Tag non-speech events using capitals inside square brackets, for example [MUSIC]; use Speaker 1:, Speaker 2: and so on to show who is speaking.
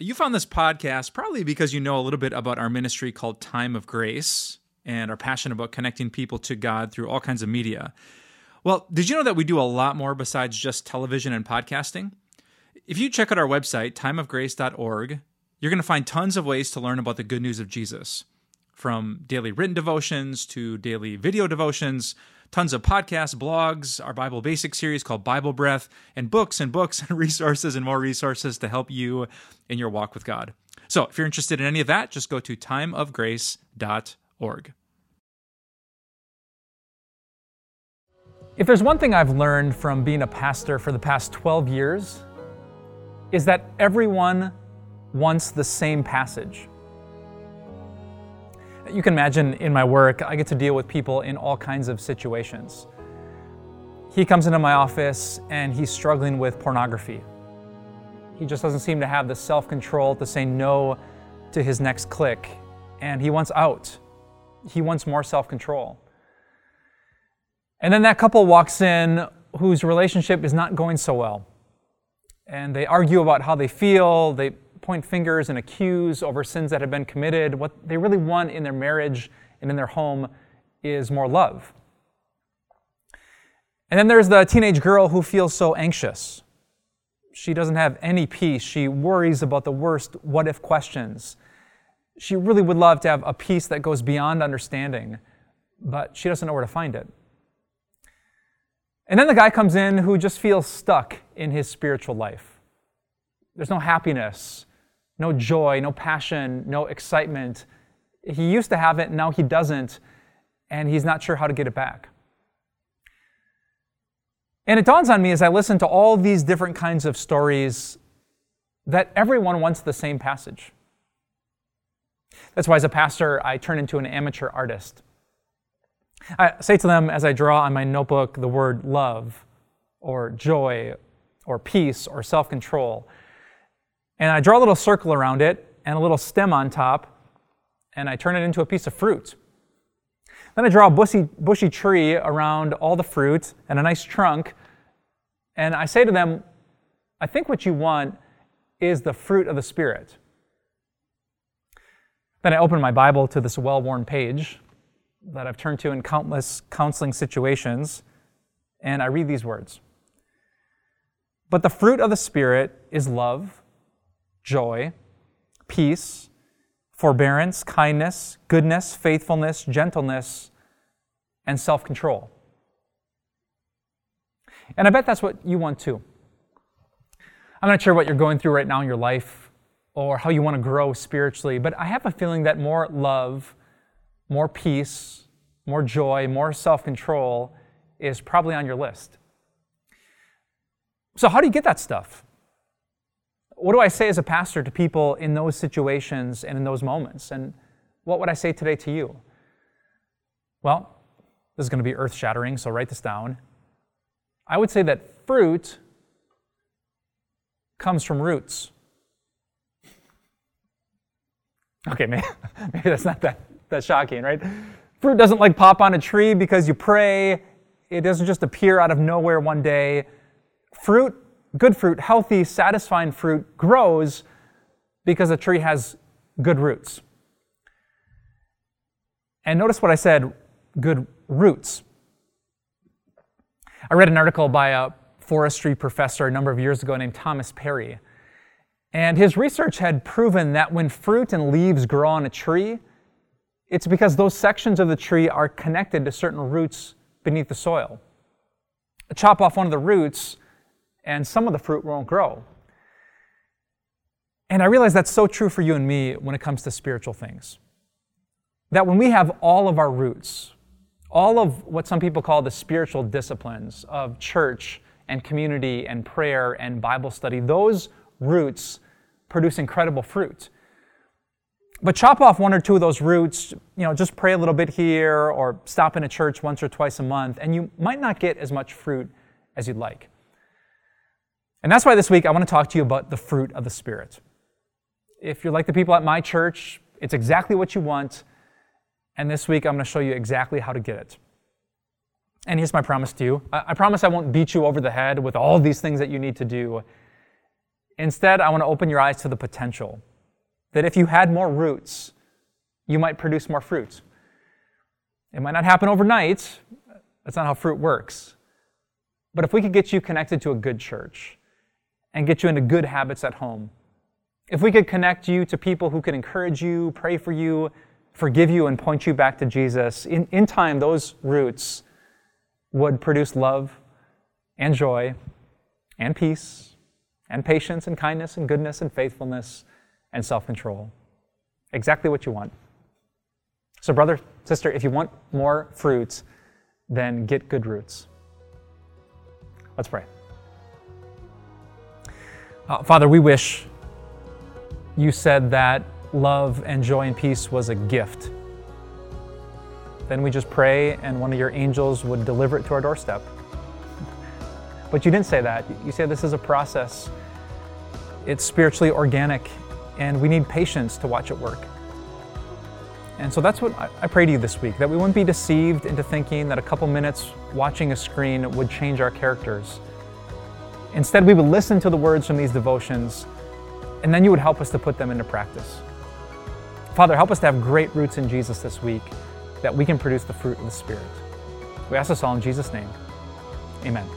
Speaker 1: You found this podcast probably because you know a little bit about our ministry called Time of Grace and are passionate about connecting people to God through all kinds of media. Well, did you know that we do a lot more besides just television and podcasting? If you check out our website, timeofgrace.org, you're going to find tons of ways to learn about the good news of Jesus. From daily written devotions to daily video devotions, tons of podcasts, blogs, our Bible Basics series called Bible Breath, and books and books [LAUGHS] and resources and more resources to help you in your walk with God. So if you're interested in any of that, just go to timeofgrace.org.
Speaker 2: If there's one thing I've learned from being a pastor for the past 12 years, is that everyone wants the same passage. You can imagine in my work, I get to deal with people in all kinds of situations. He comes into my office and he's struggling with pornography. He just doesn't seem to have the self control to say no to his next click, and he wants out. He wants more self control. And then that couple walks in whose relationship is not going so well. And they argue about how they feel, they point fingers and accuse over sins that have been committed. What they really want in their marriage and in their home is more love. And then there's the teenage girl who feels so anxious. She doesn't have any peace. She worries about the worst what if questions. She really would love to have a peace that goes beyond understanding, but she doesn't know where to find it. And then the guy comes in who just feels stuck in his spiritual life. There's no happiness, no joy, no passion, no excitement. He used to have it, now he doesn't, and he's not sure how to get it back. And it dawns on me as I listen to all these different kinds of stories that everyone wants the same passage. That's why, as a pastor, I turn into an amateur artist. I say to them as I draw on my notebook the word love, or joy, or peace, or self control. And I draw a little circle around it and a little stem on top, and I turn it into a piece of fruit. Then I draw a bushy, bushy tree around all the fruit and a nice trunk, and I say to them, I think what you want is the fruit of the Spirit. Then I open my Bible to this well worn page that I've turned to in countless counseling situations, and I read these words But the fruit of the Spirit is love joy, peace, forbearance, kindness, goodness, faithfulness, gentleness, and self control. And I bet that's what you want too. I'm not sure what you're going through right now in your life or how you want to grow spiritually, but I have a feeling that more love, more peace, more joy, more self control is probably on your list. So, how do you get that stuff? What do I say as a pastor to people in those situations and in those moments? And what would I say today to you? Well, this is going to be earth shattering, so write this down. I would say that fruit comes from roots. Okay, maybe, [LAUGHS] maybe that's not that, that shocking, right? Fruit doesn't like pop on a tree because you pray. It doesn't just appear out of nowhere one day. Fruit good fruit, healthy, satisfying fruit, grows because a tree has good roots. And notice what I said good roots. I read an article by a forestry professor a number of years ago named Thomas Perry. And his research had proven that when fruit and leaves grow on a tree, it's because those sections of the tree are connected to certain roots beneath the soil. Chop off one of the roots, and some of the fruit won't grow. And I realize that's so true for you and me when it comes to spiritual things. That when we have all of our roots, all of what some people call the spiritual disciplines of church and community and prayer and Bible study, those roots produce incredible fruit. But chop off one or two of those roots, you know, just pray a little bit here or stop in a church once or twice a month, and you might not get as much fruit as you'd like. And that's why this week I want to talk to you about the fruit of the Spirit. If you're like the people at my church, it's exactly what you want. And this week I'm going to show you exactly how to get it. And here's my promise to you I promise I won't beat you over the head with all these things that you need to do. Instead, I want to open your eyes to the potential that if you had more roots, you might produce more fruit. It might not happen overnight. That's not how fruit works. But if we could get you connected to a good church and get you into good habits at home, if we could connect you to people who could encourage you, pray for you, forgive you, and point you back to Jesus, in, in time, those roots would produce love and joy and peace and patience and kindness and goodness and faithfulness and self control. Exactly what you want. So, brother, sister, if you want more fruits, then get good roots. Let's pray. Uh, Father, we wish you said that love and joy and peace was a gift. Then we just pray and one of your angels would deliver it to our doorstep. But you didn't say that. You said this is a process. It's spiritually organic and we need patience to watch it work. And so that's what I pray to you this week that we wouldn't be deceived into thinking that a couple minutes watching a screen would change our characters. Instead, we would listen to the words from these devotions, and then you would help us to put them into practice. Father, help us to have great roots in Jesus this week that we can produce the fruit of the Spirit. We ask this all in Jesus' name. Amen.